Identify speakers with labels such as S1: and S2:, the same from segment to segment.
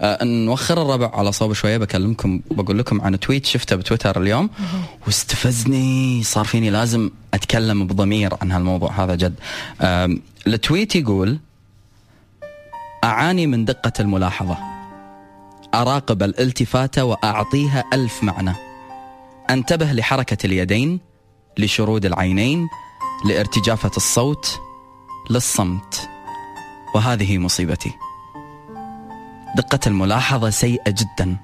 S1: آه نوخر الربع على صوب شوية بكلمكم بقول لكم عن تويت شفته بتويتر اليوم واستفزني صار فيني لازم أتكلم بضمير عن هالموضوع هذا جد. التويت يقول أعاني من دقة الملاحظة. أراقب الالتفاته وأعطيها ألف معنى. أنتبه لحركة اليدين لشرود العينين لارتجافة الصوت للصمت. وهذه مصيبتي. دقة الملاحظة سيئة جدا.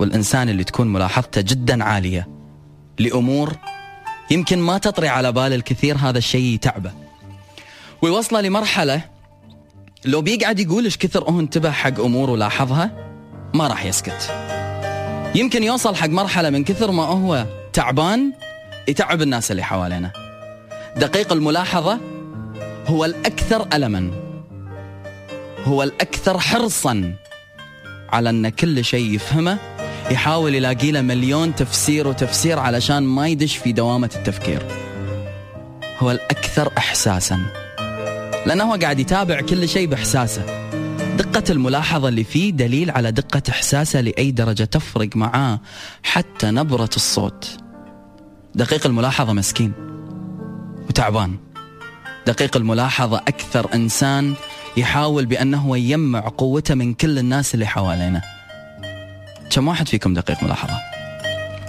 S1: والإنسان اللي تكون ملاحظته جدا عالية. لأمور يمكن ما تطري على بال الكثير هذا الشيء يتعبه ويوصله لمرحلة لو بيقعد يقول إيش كثر هو انتبه حق أمور ولاحظها ما راح يسكت. يمكن يوصل حق مرحلة من كثر ما هو تعبان يتعب الناس اللي حوالينا دقيق الملاحظة هو الأكثر ألماً. هو الأكثر حرصا على أن كل شيء يفهمه يحاول يلاقي له مليون تفسير وتفسير علشان ما يدش في دوامة التفكير. هو الأكثر إحساسا. لأنه هو قاعد يتابع كل شيء بإحساسه. دقة الملاحظة اللي فيه دليل على دقة إحساسه لأي درجة تفرق معاه حتى نبرة الصوت. دقيق الملاحظة مسكين وتعبان. دقيق الملاحظة أكثر إنسان يحاول بأنه يجمع قوته من كل الناس اللي حوالينا. كم واحد فيكم دقيق ملاحظة؟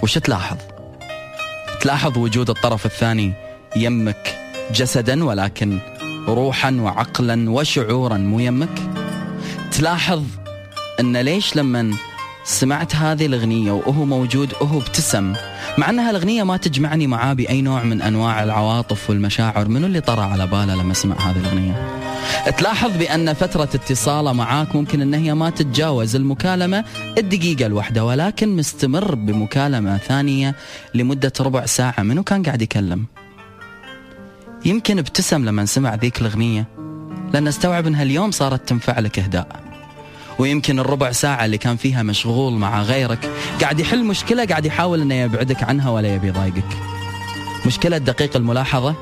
S1: وش تلاحظ؟ تلاحظ وجود الطرف الثاني يمك جسدا ولكن روحا وعقلا وشعورا مو يمك؟ تلاحظ أن ليش لما سمعت هذه الأغنية وهو موجود وهو ابتسم مع انها الاغنيه ما تجمعني معاه بأي نوع من أنواع العواطف والمشاعر منو اللي طرى على باله لما سمع هذه الأغنية؟ تلاحظ بأن فترة اتصاله معاك ممكن أن هي ما تتجاوز المكالمة الدقيقة الواحدة ولكن مستمر بمكالمة ثانية لمدة ربع ساعة. منو كان قاعد يكلم؟ يمكن ابتسم لما سمع ذيك الأغنية لأن أستوعب أنها اليوم صارت تنفع لك إهداء. ويمكن الربع ساعة اللي كان فيها مشغول مع غيرك قاعد يحل مشكلة قاعد يحاول أنه يبعدك عنها ولا يبي يضايقك. مشكلة دقيق الملاحظة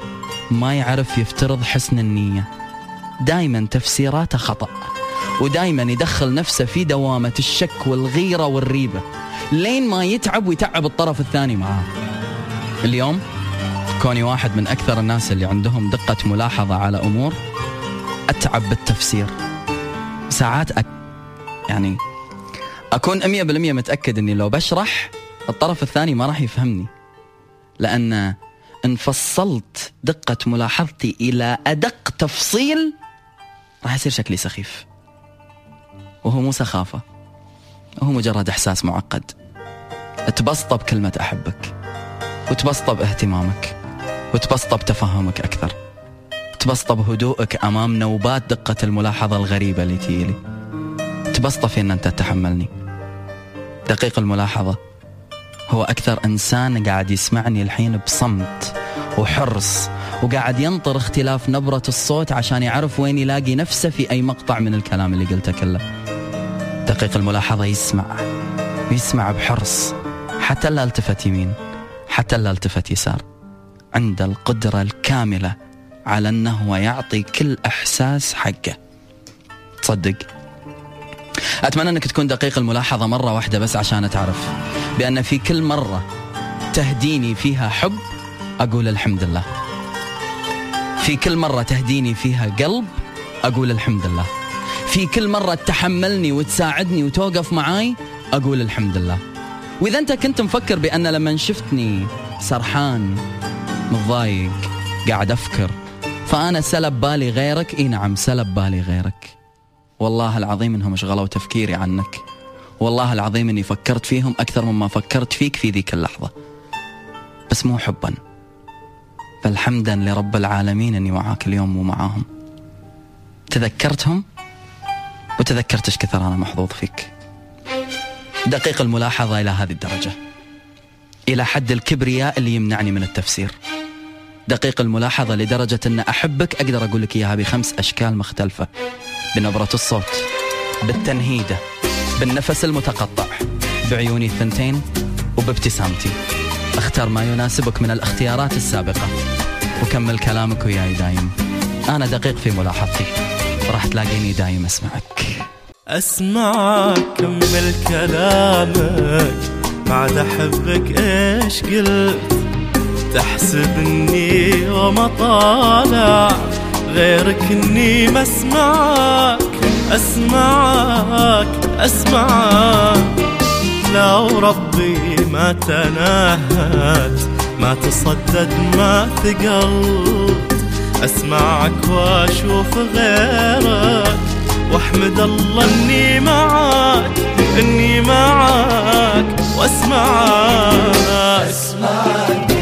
S1: ما يعرف يفترض حسن النية. دائما تفسيراته خطأ ودائما يدخل نفسه في دوامة الشك والغيرة والريبة لين ما يتعب ويتعب الطرف الثاني معاه. اليوم كوني واحد من أكثر الناس اللي عندهم دقة ملاحظة على أمور أتعب بالتفسير. ساعات أك... يعني أكون أمية بالمية متأكد أني لو بشرح الطرف الثاني ما راح يفهمني. لأن إن فصلت دقة ملاحظتي إلى أدق تفصيل راح يصير شكلي سخيف. وهو مو سخافة. هو مجرد إحساس معقد. تبسطه بكلمة أحبك. وتبسطه باهتمامك وتبسطه بتفهمك أكثر. تبسطه بهدوءك أمام نوبات دقة الملاحظة الغريبة اللي تيلي تبسطه في أن أنت تتحملني. دقيق الملاحظة هو أكثر إنسان قاعد يسمعني الحين بصمت وحرص وقاعد ينطر اختلاف نبرة الصوت عشان يعرف وين يلاقي نفسه في أي مقطع من الكلام اللي قلته كله. دقيق الملاحظة يسمع. ويسمع بحرص. حتى لا التفت يمين. حتى لا التفت يسار. عنده القدرة الكاملة على أنه يعطي كل إحساس حقه. تصدق. أتمنى أنك تكون دقيق الملاحظة مرة واحدة بس عشان تعرف بأن في كل مرة تهديني فيها حب أقول الحمد لله. في كل مرة تهديني فيها قلب أقول الحمد لله. في كل مرة تحملني وتساعدني وتوقف معاي أقول الحمد لله. وإذا أنت كنت مفكر بأن لما شفتني سرحان متضايق قاعد أفكر فأنا سلب بالي غيرك. إي نعم سلب بالي غيرك. والله العظيم إنهم شغلوا تفكيري عنك. والله العظيم إني فكرت فيهم أكثر مما فكرت فيك في ذيك اللحظة. بس مو حبا. بل حمدا لرب العالمين أني معاك اليوم ومعاهم. تذكرتهم؟ وتذكرت إيش كثر أنا محظوظ فيك. دقيق الملاحظة إلى هذه الدرجة. إلى حد الكبرياء اللي يمنعني من التفسير. دقيق الملاحظة لدرجة أن أحبك أقدر أقول لك إياها بخمس أشكال مختلفة. بنبرة الصوت بالتنهيدة بالنفس المتقطع بعيوني الثنتين وبابتسامتي. اختر ما يناسبك من الاختيارات السابقة. وكمل كلامك وياي دايم. أنا دقيق في ملاحظتي. وراح تلاقيني دايم أسمعك.
S2: أسمعك كمل كلامك. بعد أحبك إيش قلت؟ تحسب اني وما طالع. غيرك إني ما أسمعك. أسمعك أسمعك. لو ربي ما تناهت ما تصدد ما ثقلت. أسمعك وأشوف غيرك. وأحمد الله إني معاك إني معاك وأسمعك.
S3: أسمعك.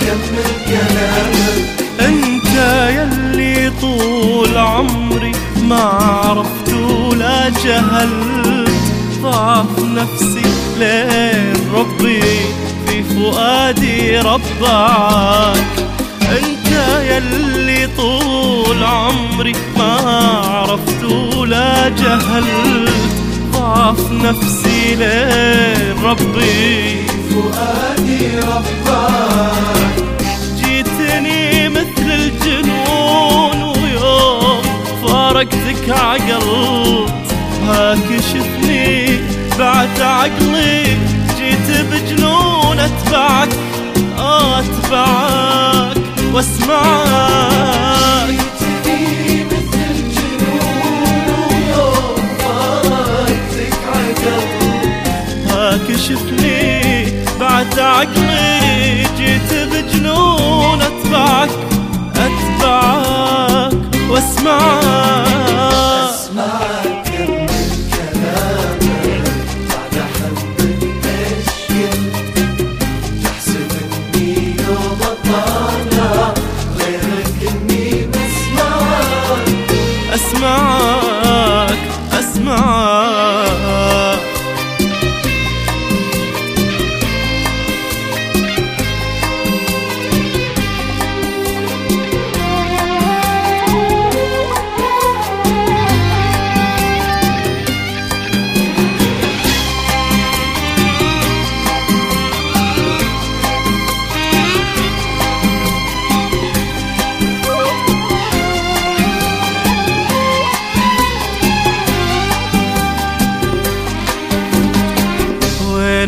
S3: كمل كلامك
S2: أنت يلي طول عمري ما عرفت ولا جهلت. ضعف نفسي لين ربي في فؤادي ربعك أنت يلي طول عمري ما عرفت ولا جهلت. نفسي لين ربي
S3: فؤادي ربك
S2: جيتني مثل الجنون ويوم فارقتك عقلت. هاكشفني بعد عقلي. جيت بجنون
S3: أتبعك أتبعك وأسمعك.
S2: هاكشفني بعد عقلي جيت بجنون
S3: أتبعك أتبعك
S2: وأسمعك. أسمعك.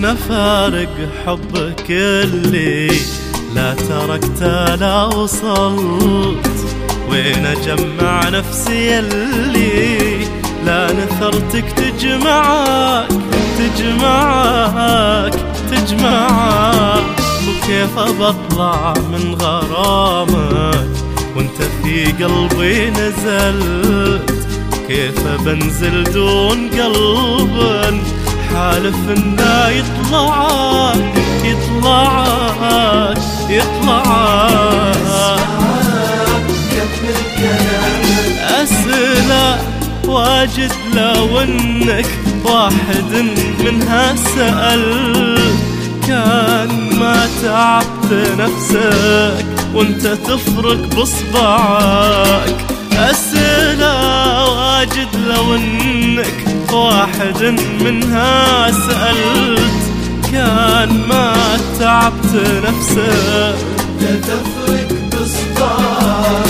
S2: وين فارق حبك اللي لا تركت لا وصلت. وين أجمع نفسي اللي لا نثرتك تجمعك تجمعك تجمعك. وكيف بطلع من غرامك وانت في قلبي نزلت؟ كيف بنزل دون قلب حالف إنه يطلعك يطلعك يطلعك أسئلة واجد لو إنك واحد منها سأل. كان ما تعبت نفسك وإنت تفرق بصبعك. أسئلة واجد لو إنك واحد منها سألت كان ما تعبت نفسك
S3: تفرق بصباك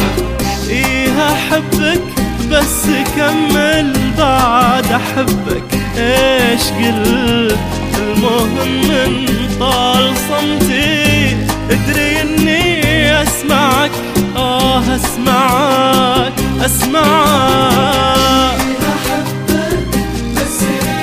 S2: إيه أحبك بس كمل بعد أحبك. إيش قلت؟ المهم من طال صمتي. ادري إني أسمعك. آه أسمعك أسمعك. City.